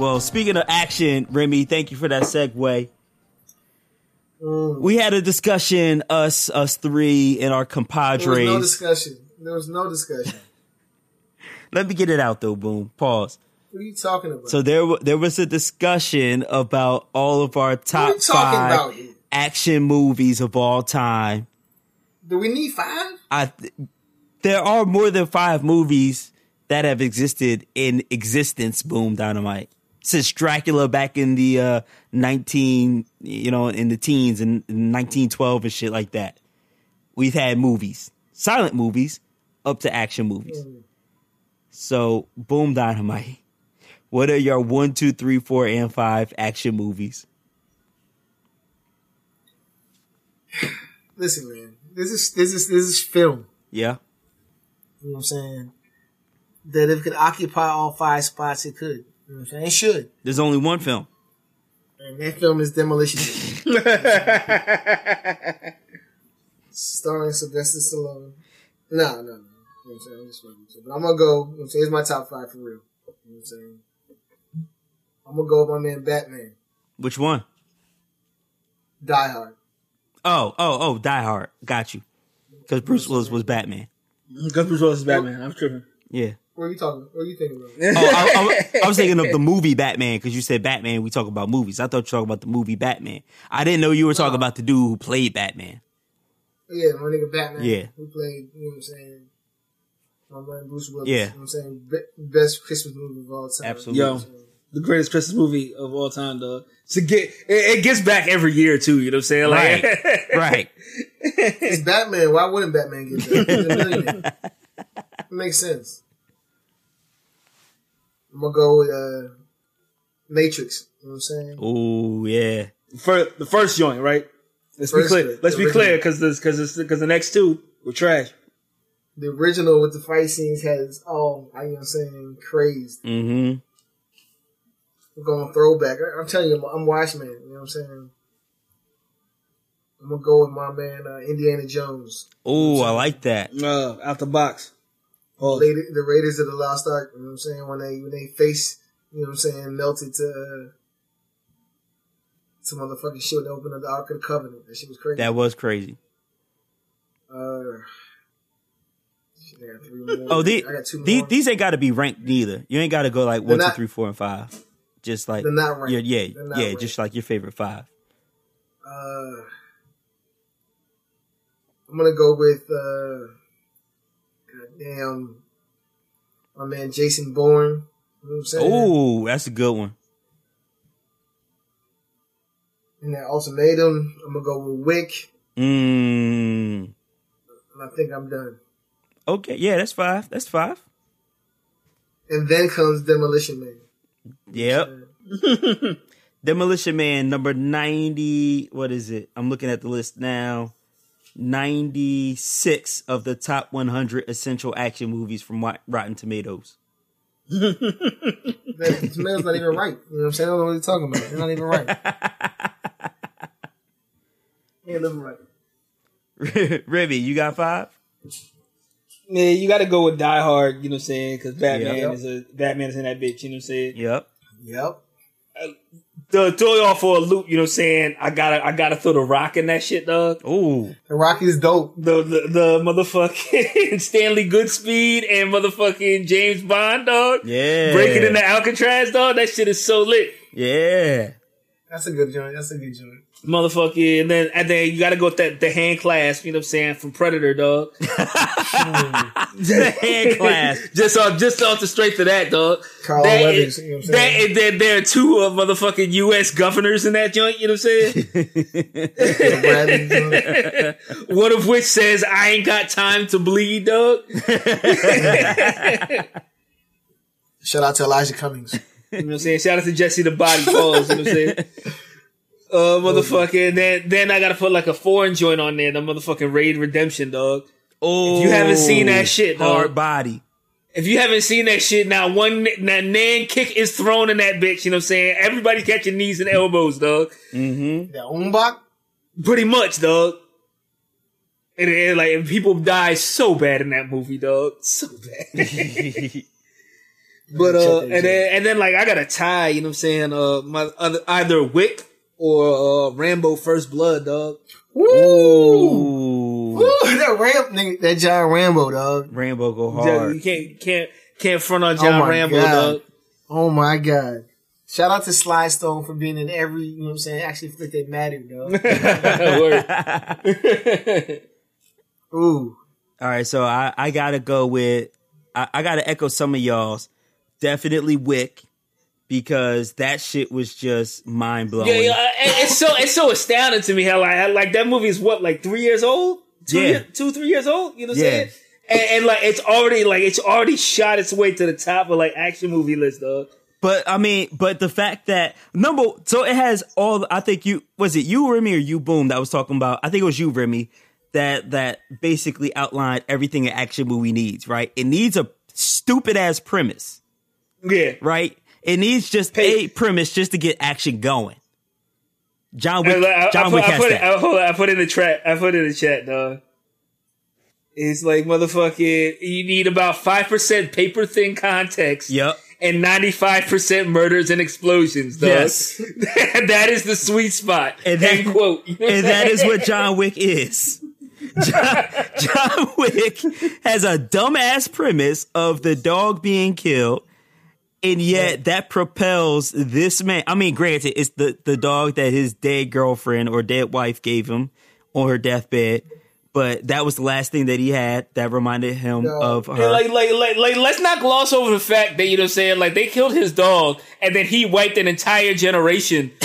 Well, speaking of action, Remy, thank you for that segue. Mm. We had a discussion, us, us three, and our There was compadres. no discussion. There was no discussion. Let me get it out though. Boom. Pause. What are you talking about? So there, there was a discussion about all of our top five action movies of all time. Do we need five? I, th- there are more than five movies that have existed in existence. Boom, dynamite. Since Dracula back in the uh, nineteen, you know, in the teens and nineteen twelve and shit like that, we've had movies, silent movies, up to action movies. So, boom, dynamite. What are your one, two, three, four, and five action movies? Listen, man. This is this is this is film. Yeah, You know what I'm saying? That if it could occupy all five spots, it could. You know what I'm saying? It should. there's only one film. And that film is Demolition Man. Starring Sylvester Stallone. No, no, no. You know what I'm saying? I'm just fucking with you. But I'm gonna go, you know what I'm saying? It's my top five for real. You know what I'm saying? I'm gonna go with my man Batman. Which one? Die Hard. Oh, oh, oh, Die Hard. Got you. Because Bruce Willis was Batman. Mm-hmm. Because Bruce Willis is Batman. I'm tripping. Yeah. What are you talking About? What are you thinking about? Oh, I, I- I was thinking of the movie Batman because you said Batman. We talk about movies. I thought you were talking about the movie Batman. I didn't know you were talking about the dude who played Batman. Yeah, my nigga Batman. Yeah. Who played, you know what I'm saying? My man Bruce Willis. Yeah. You know what I'm saying? Be- best Christmas movie of all time. Absolutely. Yo, the greatest Christmas movie of all time, dog. To get it, it gets back every year too. You know what I'm saying? Like, Right. It's Batman. Why wouldn't Batman get that? He's. It makes sense. I'm gonna go with uh, Matrix. You know what I'm saying? Oh, yeah. For the first joint, right? Let's First be clear. joint, Let's the be clear, original. because because because the next two were trash. The original with the fight scenes has all I you know what I'm saying crazed. Mm-hmm. We're going throwback. I- I'm telling you, I'm, I'm Watchman. You know what I'm saying? I'm gonna go with my man uh, Indiana Jones. Oh, I like that. Uh, out the box. Oh, the Raiders of the Lost Ark. You know what I'm saying? When they when they face, you know what I'm saying, melted to uh, to motherfucking shit. They opened up the Ark of the Covenant. That shit was crazy. That was crazy. uh, shit, I got three more. Oh, the, I got two the, these ain't got to be ranked neither. You ain't got to go like one, not- three, four, and five. Just like They're not ranked. yeah, yeah, ranked. just like your favorite five. Uh, I'm gonna go with uh, goddamn my man Jason Bourne. You know I'm saying? Oh, that's a good one. And that ultimatum, I'm gonna go with Wick, Mm. I think I'm done. Okay, yeah, that's five. That's five. And then comes Demolition Man. Yep. Demolition Man number 90. What is it? I'm looking at the list now. 96 of the top 100 essential action movies from Rotten Tomatoes. That tomato's not even right. You know what I'm saying? I don't know what you're talking about. It's not even right. Ain't living right. Ribby, you got five? Yeah, you got to go with Die Hard. You know what I'm saying? Because Batman Yeah. is a Batman is in that bitch. You know what I'm saying? Yep. Yep. To throw you off for a loop. You know what I'm saying? I gotta I gotta throw the Rock in that shit, dog. Ooh. The Rocky's dope. The the, the motherfucking Stanley Goodspeed and motherfucking James Bond, dog. Yeah. Breaking into Alcatraz, dog. That shit is so lit. Yeah. That's a good joint. That's a good joint. Motherfucking, and then and then you gotta go with that the hand clasp, you know what I'm saying, from Predator, dog. The hand clasp. just off just off the straight to that, dog. Carl That Weathers, is- you know what I'm that saying? is- there, there are two of motherfucking US governors in that joint, you know what I'm saying? One of which says, I ain't got time to bleed, dog. Shout out to Elijah Cummings. You know what I'm saying? Shout out to Jesse the Body Falls, you know what I'm saying? Uh, motherfucking, then, then I gotta put like a foreign joint on there, the motherfucking Raid Redemption, dog. Oh. if you haven't seen that shit, dog. Hard body. If you haven't seen that shit, now one now Nan kick is thrown in that bitch. You know what I'm saying? Everybody catching knees and elbows, dog. Mm-hmm. The Umbach. Pretty much, dog. And, and, like and people die so bad in that movie, dog. So bad. But uh, and then and then like I got a tie. You know what I'm saying? Uh, my other, either Wick or uh, Rambo First Blood, dog. Woo! Ooh. Woo! That Ram, nigga, that John Rambo, dog. Rambo go Yeah, hard. You can't can't can't front on John my Rambo, God. dog. Oh my god. Shout out to Sly Stone for being in every, you know what I'm saying, actually flick that mattered, dog. Ooh. All right, so I, I gotta go with I, I gotta echo some of y'all's. Definitely Wick because that shit was just mind blowing. yeah, yeah, it's so it's so astounding to me how like, like that movie is what like three years old, two, Yeah. year- two three years old. You know what I'm Yeah. saying? And, and like it's already like it's already shot its way to the top of like action movie list, dog. But I mean, but the fact that number so it has all. I think you was it you Remy or you Boom that was talking about. I think it was you Remy that that basically outlined everything an action movie needs. Right? It needs a stupid ass premise. Yeah. Right? It needs just Hey. a premise just to get action going. John Wick. And, like, I, I John put, Wick I put it, that. I, hold on, I put in the chat. I put it in the chat, dog. It's like motherfucking. You need about five percent paper thin context. Yep. And ninety five percent murders and explosions, dog. Yes. that is the sweet spot. And that- End quote. and that is what John Wick is. John, John Wick has a dumbass premise of the dog being killed, and yet that propels this man. I mean, granted, it's the the dog that his dead girlfriend or dead wife gave him on her deathbed, but that was the last thing that he had that reminded him No. of And her. like, like, like, like, let's not gloss over the fact that you know, what I'm saying like they killed his dog, and then he wiped an entire generation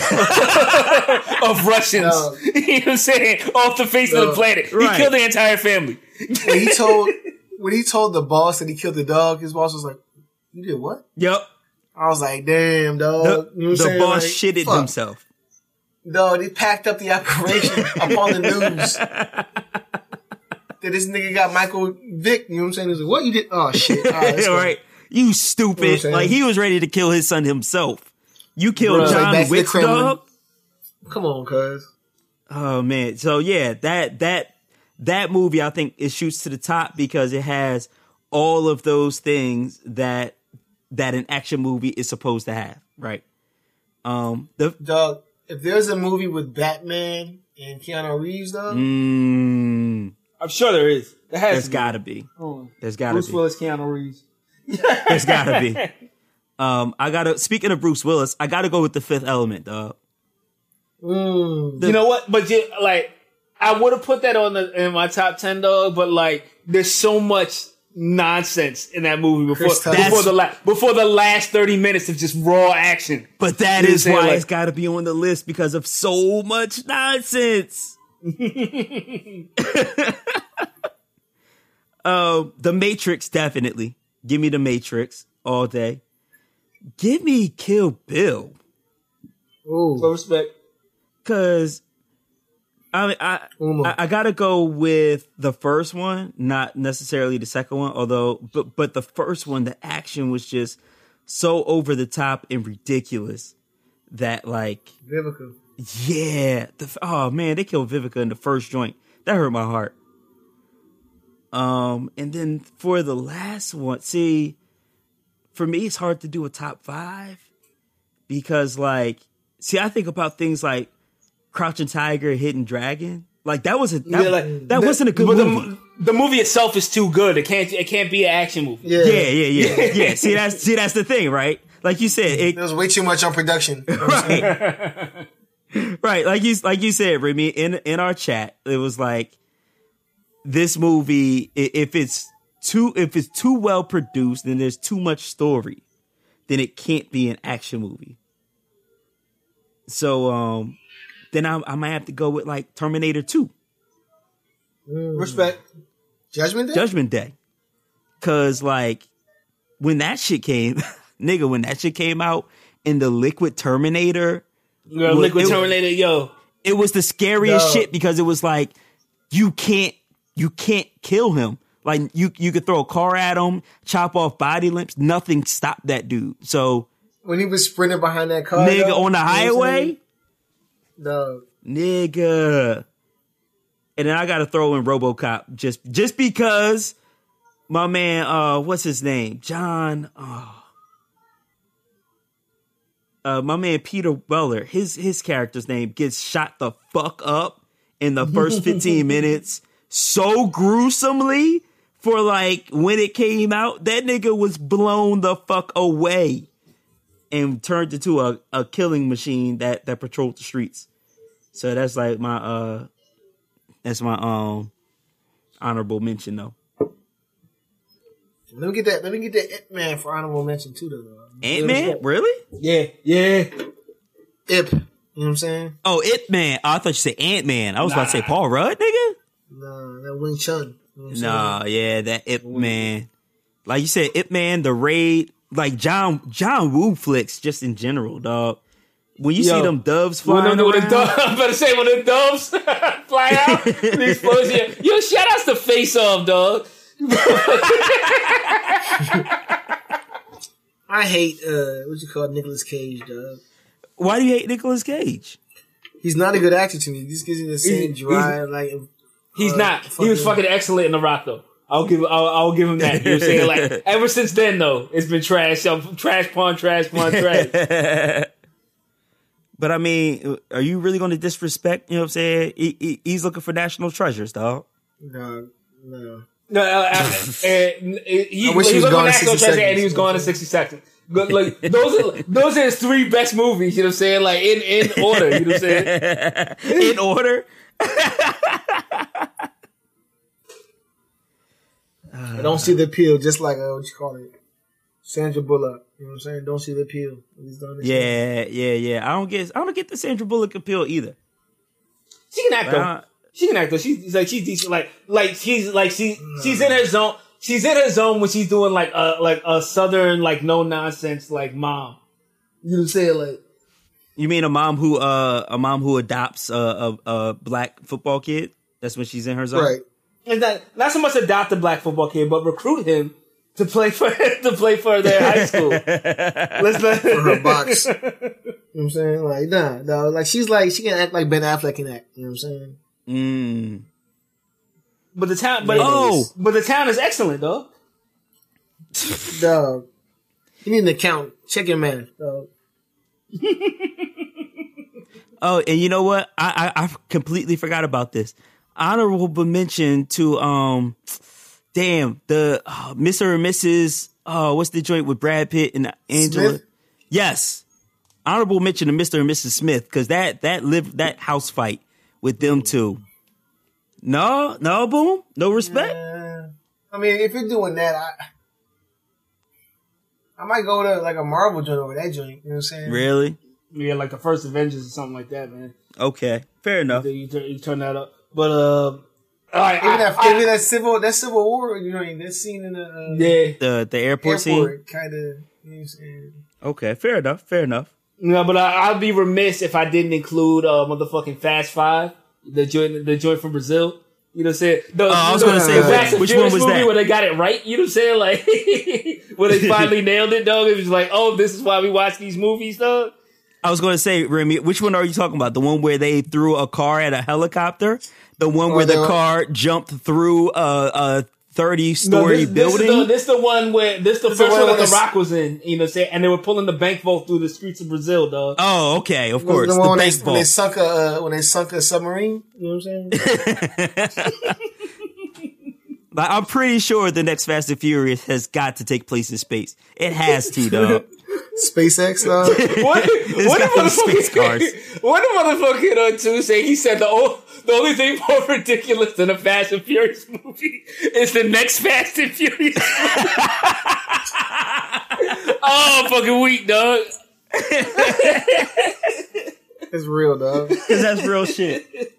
of Russians. No. you know what I'm saying off the face of the planet. Right. He killed the entire family. When he told, when he told the boss that he killed the dog, his boss was like, you did what? yep, I was like, damn, dog. the, you know the saying? boss Like, shitted fuck. himself. Dog, they packed up the operation upon the news. That this nigga got Michael Vick, you know what I'm saying? He's like, what you did? Oh shit. All right? You stupid! You know what I'm saying? like he was ready to kill his son himself. You killed. Like, John back to the Wick's Kremlin. dog. Come on, cuz. Oh man! So yeah, that that that movie I think it shoots to the top because it has all of those things that that an action movie is supposed to have. Right? Um. The Dog, if there's a movie with Batman and Keanu Reeves, dog, mm, I'm sure there is. There has there's to gotta be. Hold on. There's gotta Bruce be. Bruce Willis, Keanu Reeves. There's gotta be. Um. I gotta. Speaking of Bruce Willis, I gotta go with the Fifth Element, dog. mm, You know what? But you, like, I would have put that on the in my top ten, dog. But like, there's so much nonsense in that movie before before the la- before the last thirty minutes of just raw action. But that You is what I'm saying? why Like- it's got to be on the list because of so much nonsense. Um, the Matrix definitely. Give me the Matrix all day. Give me Kill Bill ooh, So respect. because I mean I, I I gotta go with the first one, not necessarily the second one. Although, but but the first one, the action was just so over the top and ridiculous that like Vivica. Yeah. The, oh man, they killed Vivica in the first joint. That hurt my heart. Um, and then for the last one, see, for me, it's hard to do a top five because, like, see, I think about things like Crouching Tiger, Hidden Dragon. Like that was a that, Yeah, like, that the- wasn't a good but the movie. mo- The, movie itself is too good. It can't. It can't be an action movie. Yeah. yeah, yeah, yeah, yeah. See, that's see, that's the thing, right? Like you said, it, There was way too much on production. right, right. Like you, like you said, Remy, in in our chat, it was like this movie. If it's too, if it's too well produced, then there's too much story. Then it can't be an action movie. So, um, then I, I might have to go with like Terminator Two, mm. Respect. Judgment Day? Judgment Day, because like when that shit came, nigga, when that shit came out in the Liquid Terminator. Yo, Well, Liquid it- Terminator. Yo, it was the scariest No. shit because it was like you can't you can't kill him. Like you you could throw a car at him, chop off body limbs, nothing stopped that dude. So When he was sprinting behind that car. nigga dog, on the you know highway, Dog. nigga. And then I gotta throw in RoboCop just just because my man, uh, what's his name, John, uh, uh, my man Peter Weller, his his character's name gets shot the fuck up in the first 15 minutes so gruesomely for like when it came out. That nigga was blown the fuck away and turned into a, a killing machine that that patrolled the streets. So that's like my uh that's my um honorable mention though. Let me get that. Let me get that Ip Man for honorable mention too, though. Ant Man, really? Yeah, yeah. Ip. You know what I'm saying? Oh, It Man. Oh, I thought you said Ant Man. I was about to say Paul Rudd, nigga. Nah, that Wing Chun. You know I'm saying? Nah, yeah, that Ip Man. Like you said, Ip Man, the raid, like John John Woo flicks just in general, dog. When you Yo, see them doves flying the, when the dove, I'm about to say when the doves fly out, the explosion. Yo, shout outs to Face Off, dog. I hate uh, what you call Nicolas Cage, dog. why do you hate Nicolas Cage? He's not a good actor to me. This gives me the same He's- dry, like He's Uh, not. He was fucking- fucking excellent in The Rock, though. I'll give. I'll, I'll give him that. You know what I'm saying? Like ever since then, though, it's been trash. Um, trash, pawn, trash, pawn, trash. But I mean, are you really going to disrespect? You know what I'm saying? He, he- he's looking for national treasures, dog. No, No, No, uh, uh, and he, I wish he he was was gone in National 60 Treasure, and he was gone in sixty seconds. But like those are those are his three best movies. You know what I'm saying? Like in in order. You know what I'm saying? In order. I don't see the appeal. Just like uh, what you call it, Sandra Bullock. You know what I'm saying? Don't see the appeal. He's done this Yeah, yeah, yeah. I don't get. I don't get the Sandra Bullock appeal either. She can act though. She can act though. She's like she's decent. Like like she's like she she's in her zone. She's in her zone when she's doing like a like a southern like no nonsense like mom. You know what I'm saying? Like You mean a mom who uh a mom who adopts a a, a black football kid? That's when she's in her zone. Right. It's not not so much adopt a black football kid, but recruit him to play for to play for their high school. Let's let For her box. you know what I'm saying? Like, nah, no. Like, she's like, she can act like Ben Affleck can act. You know what I'm saying? Mm. But the town, but Oh. but the town is excellent though. Dog. You need an account. Check your man. Dog. Oh, and you know what? I, I I completely forgot about this. Honorable mention to um, damn the uh, Mr. and Mrs. Oh, what's the joint with Brad Pitt and Angela? Smith? Yes, honorable mention to Mr. and Mrs. Smith because that that live that house fight with them two. No, no, boom, no respect. Uh, I mean, if you're doing that, I I might go to like a Marvel joint over that joint. You know what I'm saying? Really? Yeah, like the first Avengers or something like that, man. Okay, fair enough. You, you, turn, you turn that up, but uh, all right, Even I- that, I- even that civil, that Civil War, you know, that scene in the uh, yeah, The the airport, scene. airport, kind of. You know what I'm saying? Okay, fair enough. Fair enough. no, but I, I'd be remiss if I didn't include uh motherfucking Fast Five, the joint, the joint from Brazil. You know what I'm saying? The, Oh, I was gonna say, the Fast which Furious one was movie that? Where they got it right. You know what I'm saying? Like when they finally nailed it, dog. It was like, oh, this is why we watch these movies, dog. I was going to say, Remy, which one are you talking about? The one where they threw a car at a helicopter? The one where the they car jumped through a, a 30 story this, building? This, is the, this the one where this the This the first one one that The the- Rock was in. You know, what I'm saying, and they were pulling the bank vault through the streets of Brazil, dog. oh, okay, of course. the The, one when, they, bank when they sunk a uh, when they sunk a submarine. You know what I'm saying? Like, I'm pretty sure the next Fast and Furious has got to take place in space. It has to, dog. SpaceX. Uh, What? what the these space cars. motherfucking? What the motherfucking uh, Tuesday? He said the o- the only thing more ridiculous than a Fast and Furious movie is the next Fast and Furious. oh, fucking weak, dog. it's real, dog. Because that's real shit.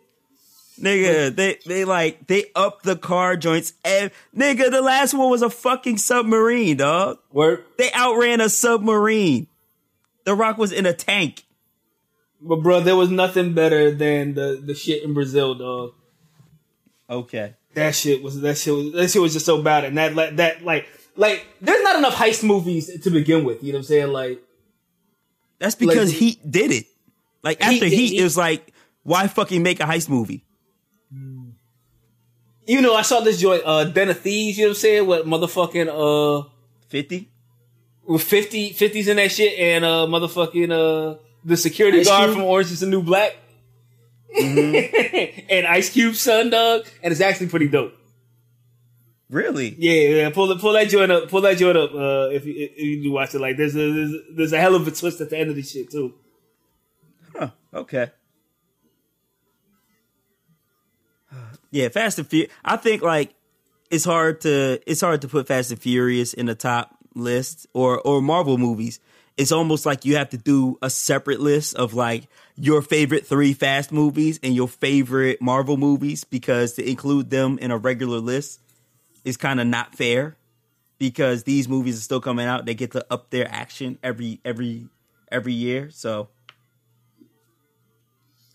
Nigga, they, they like, they up the car joints. And, nigga, the last one was a fucking submarine, dog. Word. They outran a submarine. The Rock was in a tank. But bro, there was nothing better than the the shit in Brazil, dog. Okay. That shit was that shit was that shit was just so bad, and that like that like like there's not enough heist movies to begin with. You know what I'm saying? Like That's because Like- Heat did it. Like after Heat- Heat, Heat- it was like, why fucking make a heist movie? even though I saw this joint, uh, Den of Thieves. You know what I'm saying? What motherfucking uh. 50? with 50, 50s in that shit, and uh, motherfucking uh, the security Ice guard Cube? from Orange is the New Black, and Ice Cube son, dog, and it's actually pretty dope. Really? Yeah, yeah. Pull pull that joint up. Pull that joint up. Uh, if you if you do watch it, like there's a there's, there's a hell of a twist at the end of this shit too. Huh, okay. Yeah, Fast and Furious. I think like it's hard to it's hard to put Fast and Furious in the top list or or Marvel movies. It's almost like you have to do a separate list of like your favorite three Fast movies and your favorite Marvel movies because to include them in a regular list is kind of not fair because these movies are still coming out. They get to up their action every every every year. So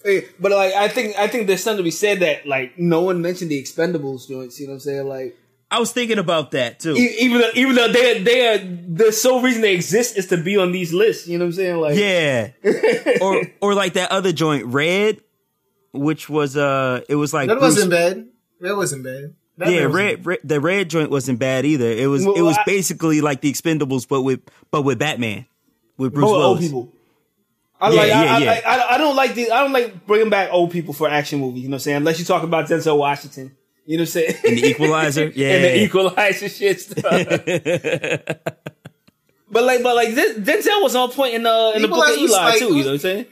Hey, But like, I think I think there's something to be said that like no one mentioned the Expendables joints. You know what I'm saying? Like I was thinking about that too. even though even though they they are the sole reason they exist is to be on these lists. You know what I'm saying? Like Yeah. or or like that other joint, Red, which was uh it was like That Bruce- wasn't bad. That wasn't bad. That Yeah, wasn't red, red the red joint wasn't bad either. It was Well, it was I- basically like the Expendables but with but with Batman. With Bruce oh, old Willis. people. I Yeah, like I, yeah, I, yeah. like- I, I don't like the I don't like bringing back old people for action movies. You know what I'm saying? Unless you talk about Denzel Washington. You know what I'm saying? And the Equalizer? Yeah. and the Equalizer shit stuff. but like, but like Denzel was on point in uh in the book of Equalizer Eli like- too. You know what I'm saying?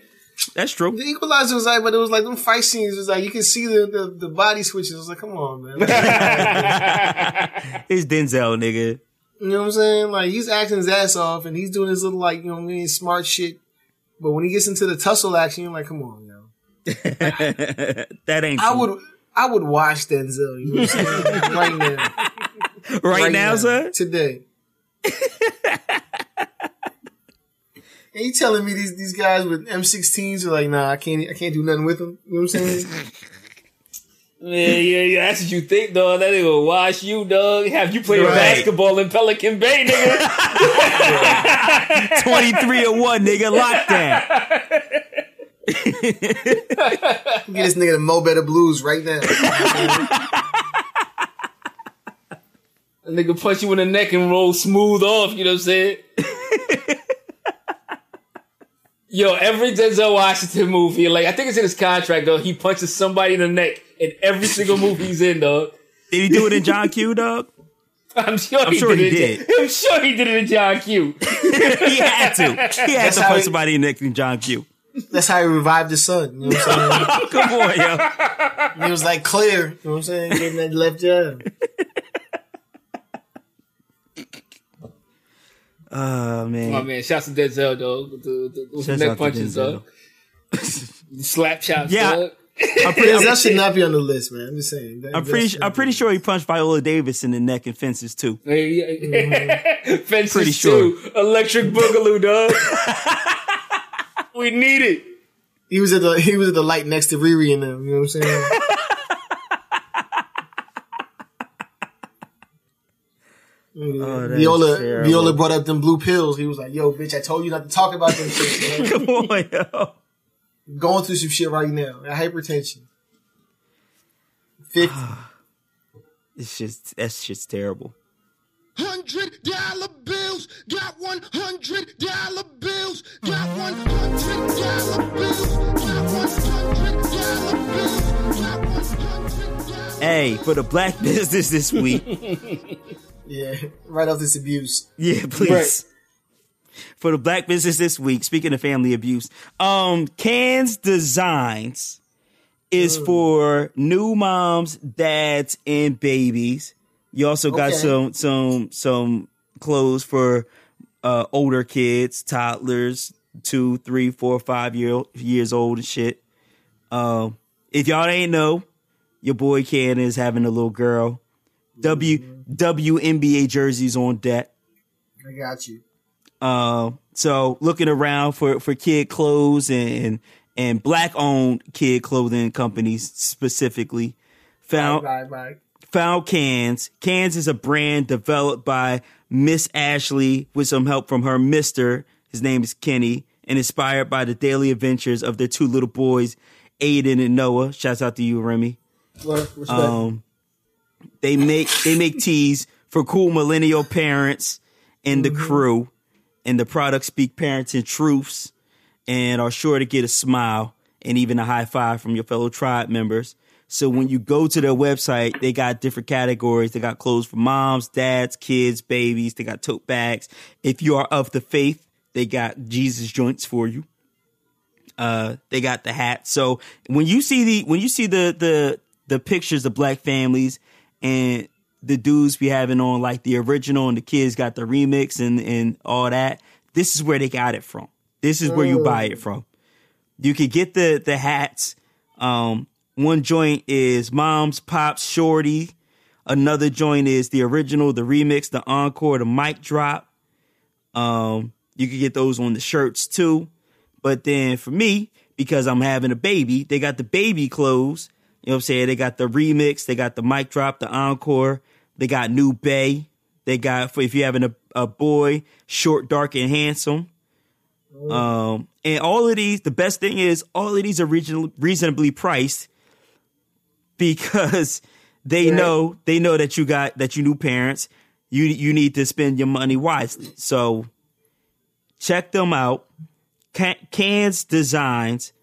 That's true. The Equalizer was like, but it was like them fight scenes was like you can see the the, the body switches. I was like, come on, man. It's Denzel, nigga. You know what I'm saying? Like he's acting his ass off, and he's doing his little like you know what I mean, smart shit. But when he gets into the tussle action, you're like, come on, yo. that ain't I true. would I would watch Denzel. You know what I'm saying? right now, right, now, sir. today. and you telling me these these guys with M16s are like, nah, I can't I can't do nothing with them. You know what I'm saying? Yeah, yeah, yeah. That's what you think, dog. That nigga will wash you, dog. Have you played Right. basketball in Pelican Bay, nigga? 23 or 1, nigga, lockdown. Get this nigga the Mo Better Blues right now. A nigga punch you in the neck and roll smooth off. You know what I'm saying? Yo, every Denzel Washington movie, like I think it's in his contract, though. He punches somebody in the neck in every single movie he's in, dog. Did he do it in John Q, dog? I'm sure, I'm he, sure did he it. I'm sure he did it in John Q. he had to. He had to how put he- somebody in next in John Q. That's how he revived his son. You know what I'm saying? Come on, yo. He was like clear. You know what I'm saying? Getting that left jab. Oh man. Oh man, shouts to Denzel, dog. With the, with the, the neck punches, Denzel. dog. Slap chops, Yeah. dog. I'm pretty, I'm, that should not be on the list, man. I'm just saying. That- I'm pretty. I'm pretty sure he punched Viola Davis in the neck in fences too. Hey, yeah. Mm-hmm. Fences Pretty too. Electric Boogaloo, dog. we need it. He was at the he was at the light next to Riri and them. You know what I'm saying? Oh, Viola terrible. Viola brought up them blue pills. He was like, "Yo, bitch, I told you not to talk about them shit. Come on, yo. Going through some shit right now. Hypertension. Fifty. It's just that's just terrible. Hundred dollar bills, got one hundred dollar bills, got one hundred dollar bills, got one hundred dollar bills, got one hundred dollar. Hey, for the black business this week. yeah, right off this abuse. Yeah, please. Right. For the black business this week, speaking of family abuse, um, Kaan's Designs is for new moms, dads, and babies. You also got Okay. some some some clothes for uh, older kids, toddlers, two, three, four, five year years old and shit. Um, if y'all ain't know, your boy Can is having a little girl. W WNBA jerseys on deck. I got you. Uh, so looking around for, for kid clothes and and black owned kid clothing companies specifically found Right, right. Found Kaan's. Kaan's is a brand developed by Miss Ashley with some help from her Mister. His name is Kenny, and inspired by the daily adventures of their two little boys, Aiden and Noah. Shouts out to you, Remy. Respect. Um, they make they make teas for cool millennial parents and the crew. and the products speak parenting truths and are sure to get a smile and even a high five from your fellow tribe members. So when you go to their website, they got different categories. They got clothes for moms, dads, kids, babies. They got tote bags. If you are of the faith, they got Jesus joints for you. Uh, they got the hat. So when you see the when you see the the the pictures of black families and the dudes be having on like the original and the kids got the remix and and all that, this is where they got it from. This is where you buy it from. You could get the the hats. Um, one joint is Mom's Pops Shorty. Another joint is the original, the remix, the encore, the mic drop. Um, you could get those on the shirts too. But then for me, because I'm having a baby, they got the baby clothes. You know what I'm saying? They got the remix, they got the mic drop, the encore, they got new bay. They got for if you're having a, a boy, short, dark, and handsome. Um, and all of these, the best thing is all of these are reasonably priced because they Right. know they know that you got that you new parents. You you need to spend your money wisely. So check them out. Kaan's Designs.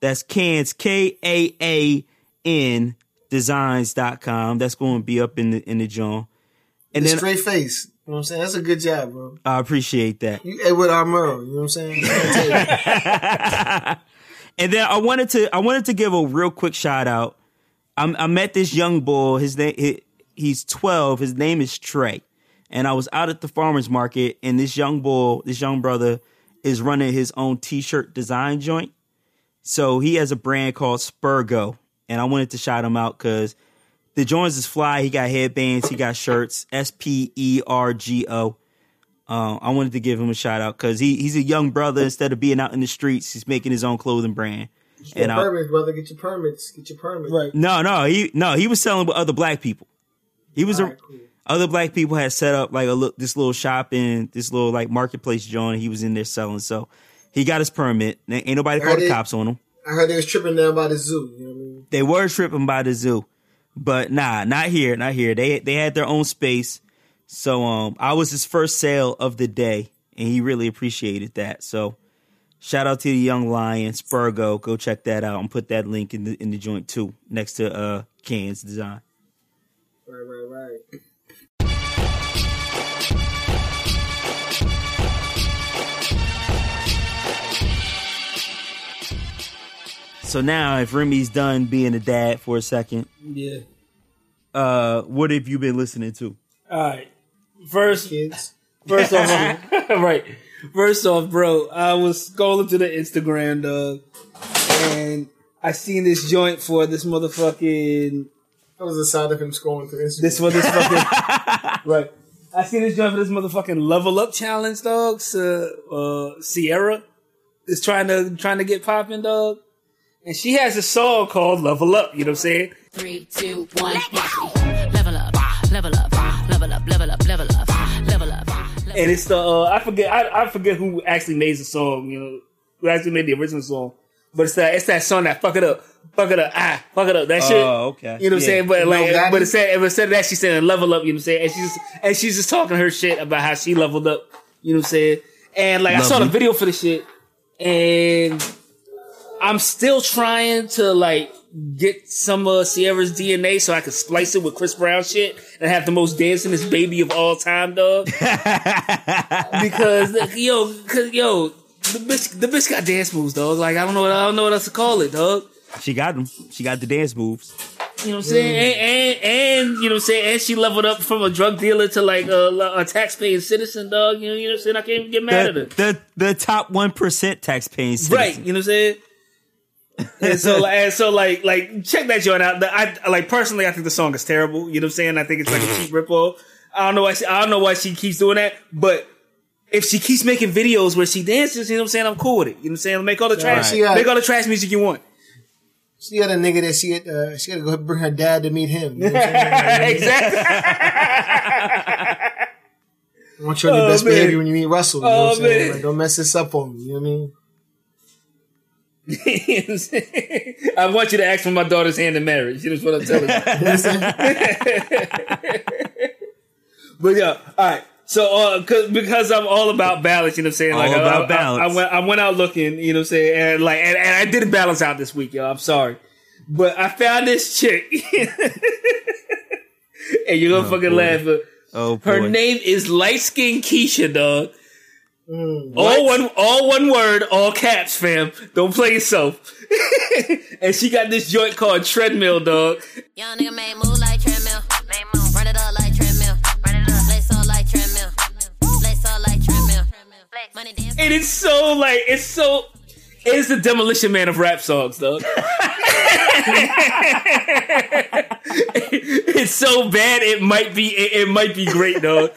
That's Kaan's K A A N designs.com. That's going to be up in the in the joint. And The then straight face. You know what I'm saying? That's a good job, bro. I appreciate that. You with Armero. You know what I'm saying? and then I wanted to I wanted to give a real quick shout out. I, I met this young boy. His name he, he's twelve. His name is Trey, and I was out at the farmers market, and this young boy, this young brother, is running his own T-shirt design joint. So he has a brand called Spergo, and I wanted to shout him out because the joints is fly. He got headbands, he got shirts. S P E R G O. Uh, I wanted to give him a shout out because he he's a young brother. Instead of being out in the streets, he's making his own clothing brand. Get And I, permits, brother. Get your permits. Get your permits. Right. no, no, he no, he was selling with other black people. He was a, cool. other black people had set up like a look this little shop in this little like marketplace joint. He was in there selling, so he got his permit. Ain't nobody called the Alright. cops on him. I heard they was tripping down by the zoo. You know what I mean? They were tripping by the zoo, but nah, not here, not here. They they had their own space. So um, I was his first sale of the day, and he really appreciated that. So shout out to the young lion Spergo. Go check that out and put that link in the in the joint too, next to uh Kaan's design. Right, right, right. So now, if Remy's done being a dad for a second, Yeah. uh, what have you been listening to? All right. First, Kids. first off, right. First off, bro, I was scrolling to the Instagram, dog, and I seen this joint for this motherfucking That was the sound of him scrolling through Instagram. this was this fucking right. I seen this joint for this motherfucking level up challenge, dog. So, uh, Ciara is trying to trying to get popping, dog, and she has a song called "Level Up." You know what I'm saying? Three, two, one, and it's the uh, I forget I, I forget who actually made the song. You know, who actually made the original song. But it's that it's that song that fuck it up, fuck it up, ah, fuck it up. That shit. Oh, okay. You know what I'm Yeah. saying? But like, Gotti? but instead, but instead of that, she's saying level up. You know what I'm saying? And she's and she's just talking her shit about how she leveled up. You know what I'm saying? And like, I saw the video for the shit, and I'm still trying to like get some of Ciara's DNA so I can splice it with Chris Brown shit and have the most dancingest baby of all time, dog. because yo, cause yo, the bitch, the bitch got dance moves, dog. Like I don't know, what, I don't know what else to call it, dog. She got them. She got the dance moves. You know what I'm saying? And, and, and you know what I'm saying? And she leveled up from a drug dealer to like a, a tax-paying citizen, dog. You know, you know what I'm saying? I can't even get mad at her. the the top one percent tax paying Right, you know what I'm saying? And so, like, and so, like, like, check that joint out. I like personally, I think the song is terrible. You know what I'm saying? I think it's like a cheap ripoff. I don't know why. She, I don't know why she keeps doing that, but if she keeps making videos where she dances, you know what I'm saying? I'm cool with it. You know what I'm saying? Make all the trash, got- make all the trash music you want. She got a nigga that she had, uh, she had to go bring her dad to meet him. You know what I'm saying? exactly. I want you on your Oh, best man. behavior when you meet Russell. You know Oh, what I'm saying? Like, don't mess this up on me. You know what I mean? I want you to ask for my daughter's hand in marriage. You know what I'm telling you. but yeah, all right. So, uh, cause, because I'm all about balance, you know what I'm saying? All I- about I, balance. I, I went, I went out looking, you know what I'm saying? And like, and, and I didn't balance out this week, y'all. I'm sorry. But I found this chick. and you're gonna Oh, fucking boy. laugh. But Oh, her name is Light Skin Keisha, dog. Mm. All one, all one word, all caps, fam. Don't play yourself. and she got this joint called treadmill, dog. Young nigga made move like treadmill. Run it up like treadmill. Run it up. Lace up like treadmill. Lace up like treadmill. Money dance. And it's so like it's so it's the demolition man of rap songs, dog. it's so bad it might be it, it might be great, dog.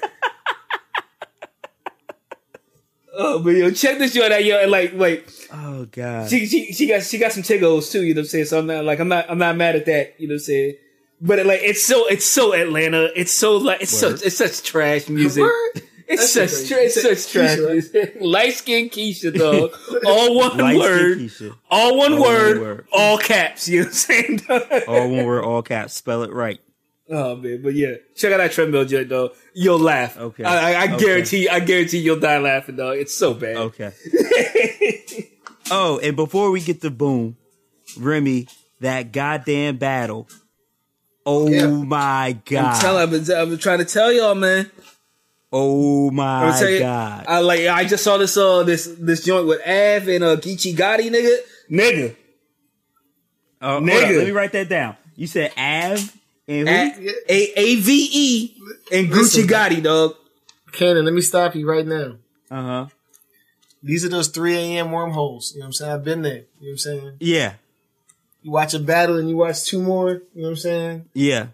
Oh, but yo, check this joint out, yo. And like, like Oh god. she, she, she got, she got some tiggles too. You know what I'm saying? So I'm not like, I'm not, I'm not mad at that. You know what I'm saying? But like, it's so, it's so Atlanta. It's so like, it's Word. such, it's such trash music. Word? It's That's such, tra- it's It's such trash right? music. Light skin Keisha, dog. All one Light-skinned word. Keisha. All one All one word, word. all caps. You know what I'm saying? All one word, all caps. Spell it right. Oh man, but yeah, check out that treadmill joint, though. You'll laugh. Okay. I, I, I Okay. guarantee, I guarantee you'll die laughing, dog. It's so bad. Okay. oh, and before we get to boom, Remy, that goddamn battle. Oh Yeah. my god. I'm telling, I've been, I've been trying to tell y'all, man. oh my you, god. I like. I just saw this uh this this joint with Av and uh Geechi Gotti, nigga, nigga, Oh, hold nigga. on, let me write that down. You said Av and who? A A V E and Listen. Geechi Gotti, dog. Cannon, let me stop you right now. Uh huh. These are those 3 a.m. wormholes. You know what I'm saying? I've been there. You know what I'm saying? Yeah. You watch a battle and you watch two more. You know what I'm saying? Yeah.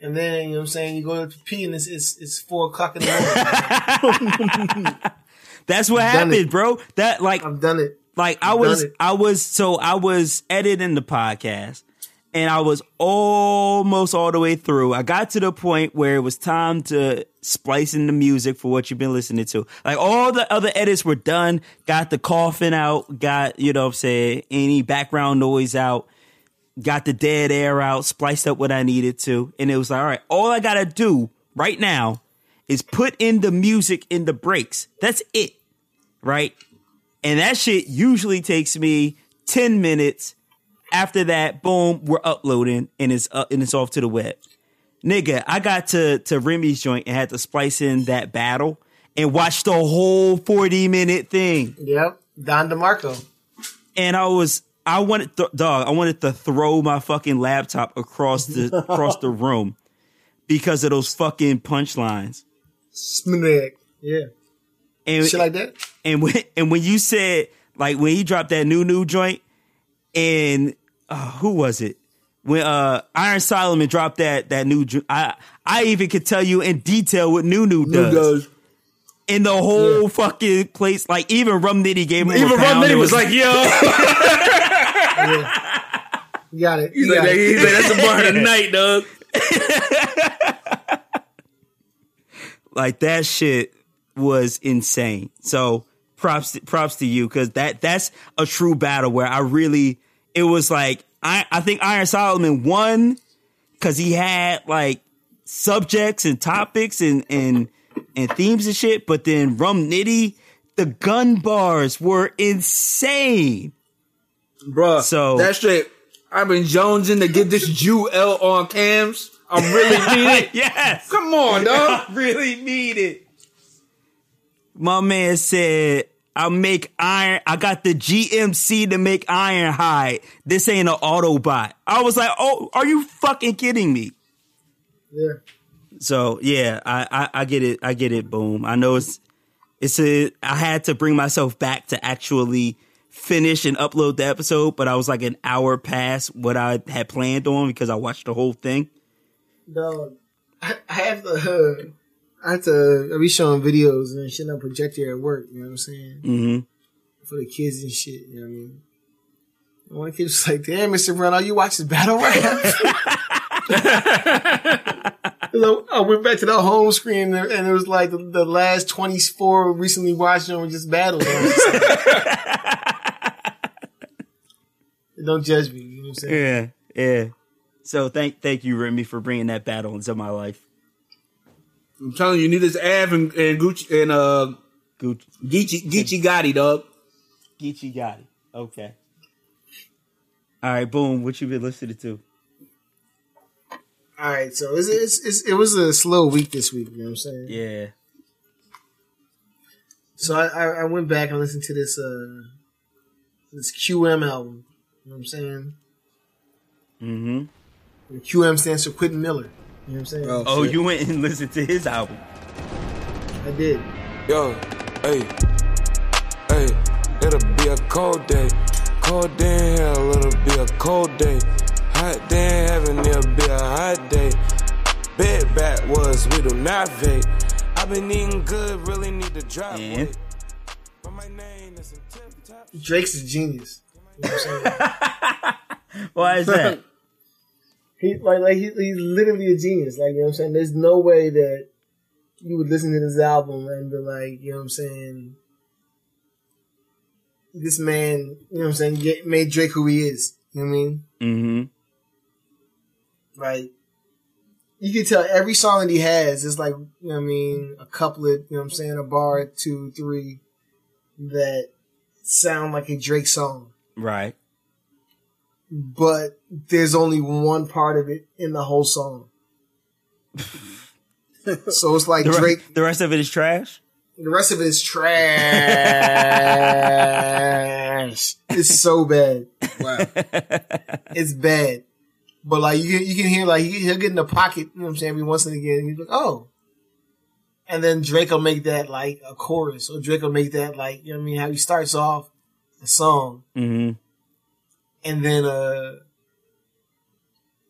And then, you know what I'm saying? You go to pee and it's, it's, it's 4 o'clock in the morning. That's what Done happened, it. bro. That like I've done it. like I Done was it. I was so I was editing the podcast and I was almost all the way through. I got to the point where it was time to splice in the music for what you've been listening to. Like all the other edits were done, got the coughing out, got, you know what I'm saying, any background noise out, got the dead air out, spliced up what I needed to. And it was like, all right, all I gotta do right now is put in the music in the breaks. That's it. Right? And that shit usually takes me 10 minutes. After that, boom, we're uploading and it's up and it's off to the web. Nigga, I got to to Remy's joint and had to splice in that battle and watch the whole 40 minute thing. Yep. Don DeMarco. And I was I wanted th- dog, I wanted to throw my fucking laptop across the across the room because of those fucking punchlines. Sminek. Yeah. And Shit like that. And when and when you said like when he dropped that new new joint, and uh, who was it? When uh Iron Solomon dropped that that new, I I even could tell you in detail what new new does. In the whole fucking place, like even Rum Nitty gave him Even Rum pound. Nitty It was like, yo, You got it. he's You like, got it. he's like, that's the bar of the night, dog. like that shit was insane. So props props to you because that that's a true battle where I really it was like I I think Iron Solomon won because he had like subjects and topics and and and themes and shit, but then Rum Nitty the gun bars were insane. Bruh, So- that's straight. I've been jonesing to get this Jew L on cams. I really need it. yes. Come on, dog. I really need it. My man said, I make iron. I got the GMC to make iron hide. This ain't an Autobot. I was like, oh, are you fucking kidding me? Yeah. So yeah, I, I, I get it. I get it. Boom. I know it's, it's a, I had to bring myself back to actually finish and upload the episode, but I was like an hour past what I had planned on because I watched the whole thing. No, I, I have the. uh, I have to, I be showing videos and shit on projector at work, you know what I'm saying? hmm For the kids and shit, you know what I mean? And one kid was like, damn, Mr. Brown, all you watch is battle rap? I went back to the home screen and it was like the, the last 24 recently watched them were just battles. Was just like- Don't judge me. You know what I'm saying? Yeah, yeah. So thank thank you, Remy, for bringing that battle into my life. I'm telling you, you need this Av and, and Gucci and uh Gucci, Geechi Geechi Gotti, dog. Geechi Gotti. Okay. All right, boom. What you been listening to? All right, so it's, it's, it's, it was a slow week this week. You know what I'm saying? Yeah. So I, I, I went back and listened to this uh this QM album. You know what I'm saying? Mm-hmm. And QM stands for Quentin Miller. You know what I'm saying? Oh. Oh, you went and listened to his album. I did. Yo, hey, hey, it'll be a cold day. Cold day in hell, it'll be a cold day. Hot day in heaven, it'll be a hot day. Bed backwoods, we do not vape. I've been eating good, really need to drop And? weight. But my name is a tip top. Drake's a genius. You know what I'm? Why is that? he like like he, he's literally a genius. Like you know what I'm saying? There's no way that you would listen to this album and be like, you know what I'm saying? This man, you know what I'm saying, get, made Drake who he is. You know what I mean? mm-hmm. Like you can tell every song that he has is like, you know what I mean, a couplet, you know what I'm saying, a bar, two, three, that sound like a Drake song. Right. But there's only one part of it in the whole song. so it's like The, re- Drake, the rest of it is trash. the rest of it is trash. it's so bad. Wow. It's bad. But like you can, you can hear like he, he'll get in the pocket, you know what I'm saying, every once and again. And he's like, oh. And then Drake will make that like a chorus, or Drake will make that like, you know what I mean, how he starts off a song, Mm-hmm. And then uh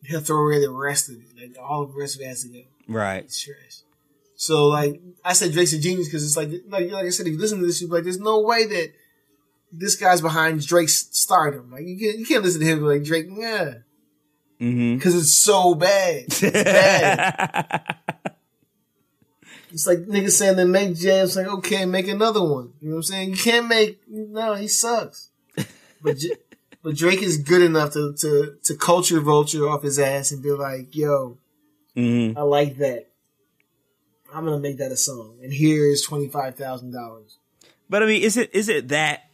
he'll throw away the rest of it. Like all of the rest of it has to go. Right. It's trash. So like I said, Drake's a genius because it's like like like I said, if you listen to this, you're like, there's no way that this guy's behind Drake's stardom. Like you can't you can't listen to him like Drake, yeah, Mm-hmm. because it's so bad. It's bad. it's like niggas saying they make jams. Like okay, make another one. You know what I'm saying? You can't make no. He sucks. But J- but Drake is good enough to to to culture vulture off his ass and be like, yo, mm-hmm. I like that. I'm gonna make that a song, and here is twenty five thousand dollars. But I mean, is it is it that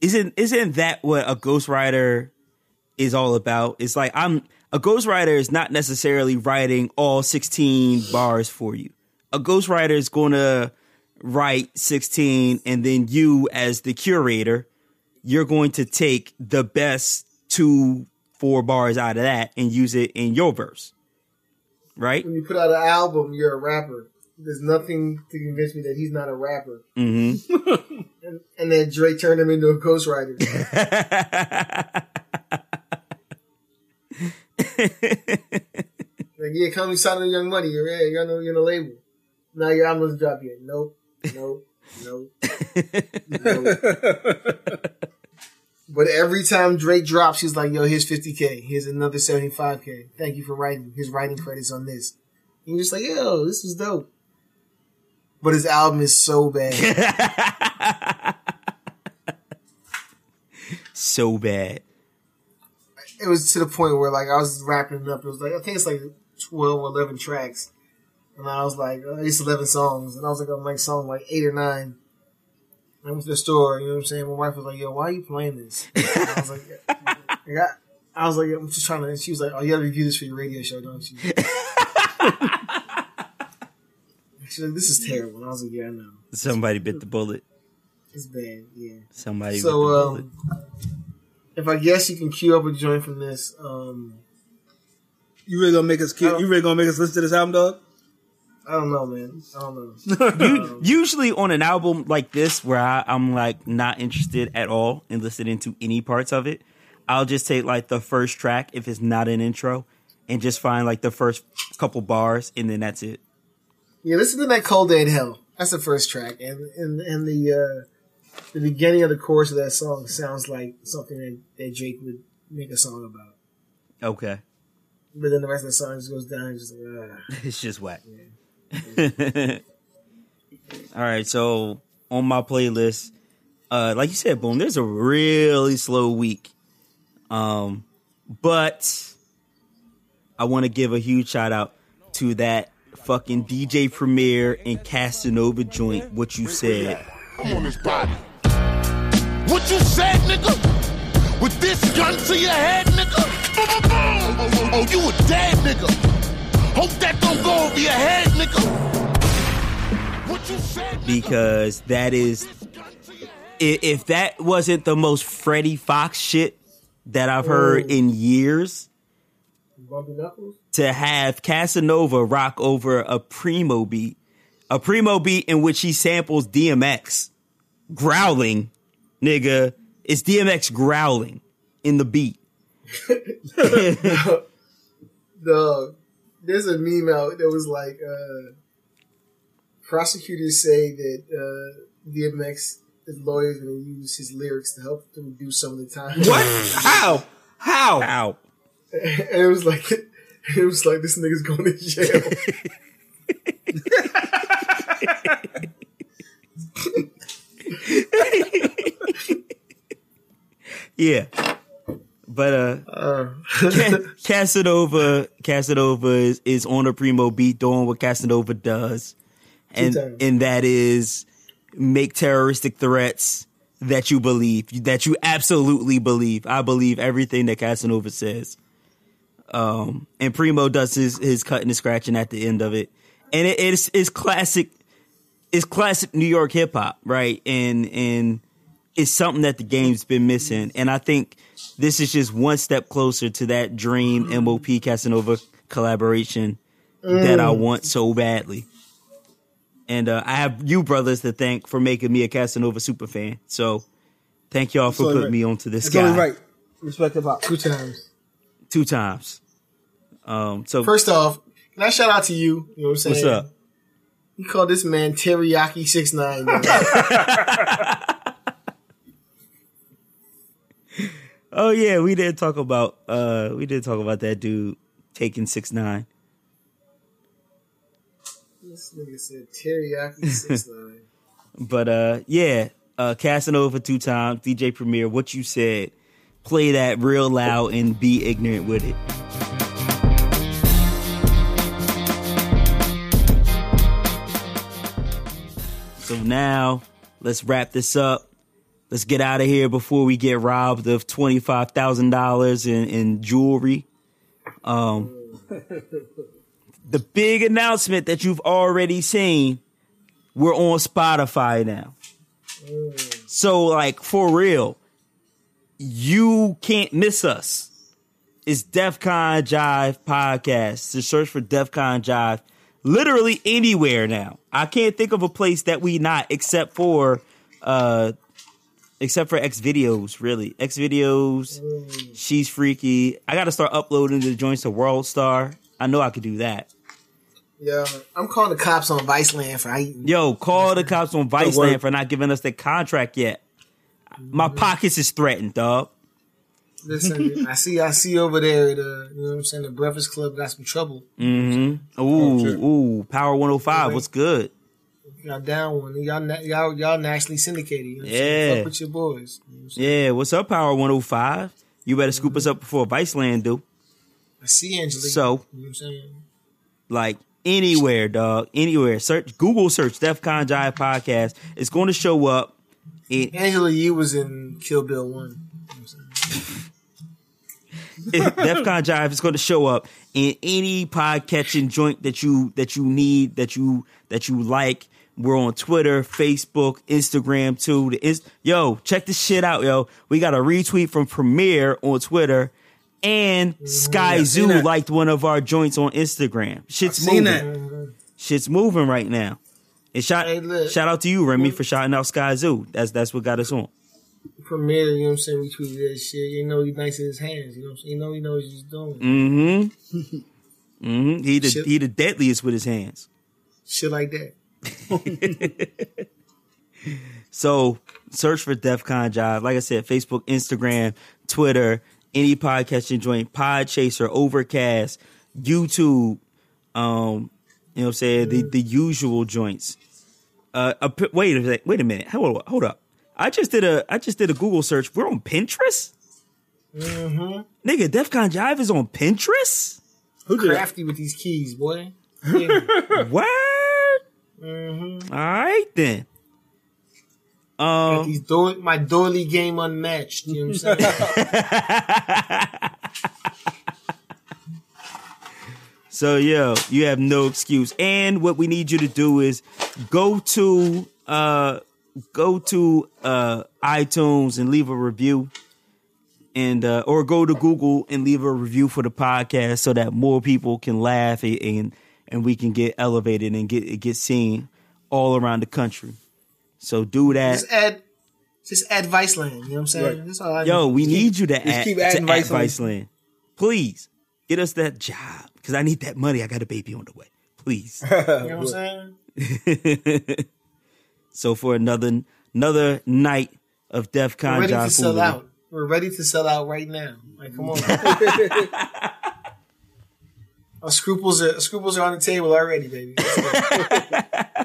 isn't isn't that what a ghostwriter is all about? It's like I'm a ghostwriter is not necessarily writing all 16 bars for you. A ghostwriter is going to write 16 and then you as the curator, you're going to take the best two four bars out of that and use it in your verse. Right? When you put out an album, you're a rapper. There's nothing to convince me that he's not a rapper. Mhm. And, and then Drake turned him into a ghostwriter. like, yeah, come sign on Young Money. You're yeah, you're on the, you're on the label. Now your album's drop yet. Nope. Nope. Nope. nope. But every time Drake drops, he's like, yo, here's 50K. Here's another 75K. Thank you for writing. His writing credits on this. And you're just like, yo, this is dope. But his album is so bad. so bad. it was to the point where like I was wrapping it up. It was like I think it's like twelve or eleven tracks, and I was like, oh, it's eleven songs, and I was like oh, on like song like eight or nine. I went to the store, you know what I'm saying. My wife was like, "Yo, why are you playing this?" And I was like, I, got, I was like, I'm just trying to. And she was like, "Oh, you gotta review this for your radio show, don't you?" She's like, "This is terrible," and I was like, "Yeah, I know. Somebody bit the bullet. It's bad, yeah." Somebody bit the So, bullet. um, if I guess you can cue up a joint from this, um, You really gonna make us? Kill, you really gonna make us listen to this album, dog? I don't know, man. I don't know. U- usually on an album like this where I, I'm like not interested at all in listening to any parts of it i'll just take like the first track if it's not an intro and just find like the first couple bars and then that's it Yeah, listen to that "Cold Day in Hell." That's the first track, and and and the uh, the beginning of the chorus of that song sounds like something that, that Drake would make a song about. okay But then the rest of the song just goes down, and just like, ah. it's just whack all right so on my playlist uh like you said boom there's a really slow week um but i want to give a huge shout out to that fucking DJ Premier and Casanova joint. What you said? I'm on this body. What you said, nigga? With this gun to your head, nigga? Boom, boom, boom. Oh, you a dead nigga. Hope that don't go over your head, nigga. What you said, nigga? because that is if that wasn't the most Freddie Foxxx shit that I've heard oh. in years to have Casanova rock over a primo beat, a primo beat in which he samples DMX growling, nigga, it's DMX growling in the beat. The there's a meme out that was like uh, prosecutors say that uh, DMX his lawyers going to use his lyrics to help them do some of the time. What? How? How? How? and it was like it was like this nigga's going to jail. Yeah. But uh Uh, Ca- Casanova Casanova is, is on a primo beat doing what Casanova does. And and that is make terroristic threats that you believe, that you absolutely believe. I believe everything that Casanova says. Um and Primo does his his cutting and scratching at the end of it. And it, it's it's classic it's classic New York hip hop, right? And and it's something that the game's been missing. And I think this is just one step closer to that dream MOP Casanova collaboration that I want so badly. And uh, I have you brothers to thank for making me a Casanova super fan. So thank y'all for putting right. me onto this It's guy right. Respect hop. two times. two times. Um, so First off, can I shout out to you? You know what I'm saying? what's up? You call this man Teriyaki Six Nine. Oh yeah, we did talk about uh we did talk about that dude Tekashi six nine. this nigga said Teriyaki Six Nine. But uh yeah, uh Casanova two times, DJ Premier, what you said. Play that real loud and be ignorant with it. So now let's wrap this up. Let's get out of here before we get robbed of twenty five thousand dollars in, jewelry. Um the big announcement that you've already seen, we're on Spotify now. So like for real, you can't miss us. It's DefCon Jive podcast. To search for DefCon Jive, literally anywhere now. I can't think of a place that we not except for uh except for X videos, really. X videos, she's freaky. I gotta start uploading the joints to World Star. I know I could do that. Yeah, I'm calling the cops on Viceland for. Yo, call the cops on. Viceland for not giving us the contract yet. My pockets is threatened, dog. Listen, I see, I see over there. At, uh, you know what I'm saying? The Breakfast Club got some trouble. Mm-hmm. Ooh, ooh, Power 105, what's good? Y'all down one. Y'all, y'all, y'all nationally syndicated. You know? Yeah. Fuck with your boys. You know what Yeah, what's up, Power 105? You better scoop us up before Viceland do. I see Angela Yee. So- you know I'm saying? Like anywhere, dog. Anywhere. Search Google search DefCon Jive Podcast. It's going to show up. It, Angela Yee was in Kill Bill One. You I'm? DefCon Jive is going to show up in any pod catching joint that you that you need that you that you like. We're on Twitter, Facebook, Instagram too. The Inst- yo, check this shit out, yo. We got a retweet from Premier on Twitter, and Sky seen Zoo that. liked one of our joints on Instagram. Shit's moving. that. Shit's moving right now. And shout Hey, shout out to you, Remy, for shouting out Skyzoo. That's that's what got us on. Premier, you know what I'm saying? We tweeted that shit. You know he's nice in his hands. You know what I'm saying? You know he knows what he's doing. Mm-hmm. mm-hmm. He the Shit. he the deadliest with his hands. Shit like that. So search for DefCon Jive. Like I said, Facebook, Instagram, Twitter, any podcast you join, Podchaser, Overcast, YouTube, um, you know what I'm saying? The the usual joints. Uh, a, p- wait a sec, wait a minute. Hold up, hold up. I just did a I just did a Google search. We're on Pinterest? Mm-hmm. Nigga, DefCon Jive is on Pinterest? Who did? Crafty with these keys, boy. Word. Mm-hmm. All right then. Um, He's doing my doily game unmatched. You know what I'm saying? So yo, you have no excuse. And what we need you to do is go to uh go to uh iTunes and leave a review. And uh or go to Google and leave a review for the podcast so that more people can laugh and and, and we can get elevated and get get seen all around the country. So do that. just add, just add Viceland. You know what I'm saying? Right. That's all I Yo, we need you to just add, keep to adding add Viceland. Viceland. Please get us that job because I need that money. I got a baby on the way. Please. You know what I'm saying? so for another another night of Def We're Con ready John to sell foolery. out. We're ready to sell out right now. Like, come on. Our scruples are scruples are on the table already, baby.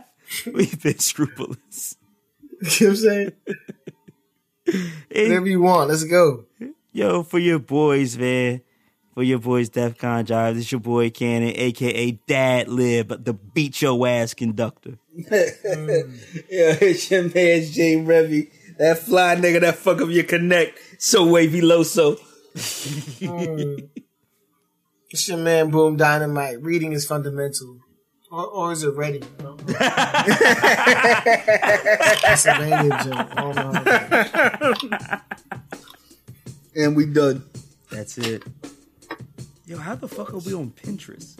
We've been scrupulous. you know what I'm saying? And, Whatever you want, let's go. yo, for your boys, man. For your boys, Def Con Jive. This your boy Cannon, aka Dad Lib, the beat your ass conductor. Yeah, it's your man Jay Revy. That fly nigga that fuck up your connect. So wavy loso. Mm. It's your man Boom Dynamite. Reading is fundamental. Or, or is it ready? I don't know. Pennsylvania joke. I don't. And we done. That's it. Yo, how the fuck are we on Pinterest?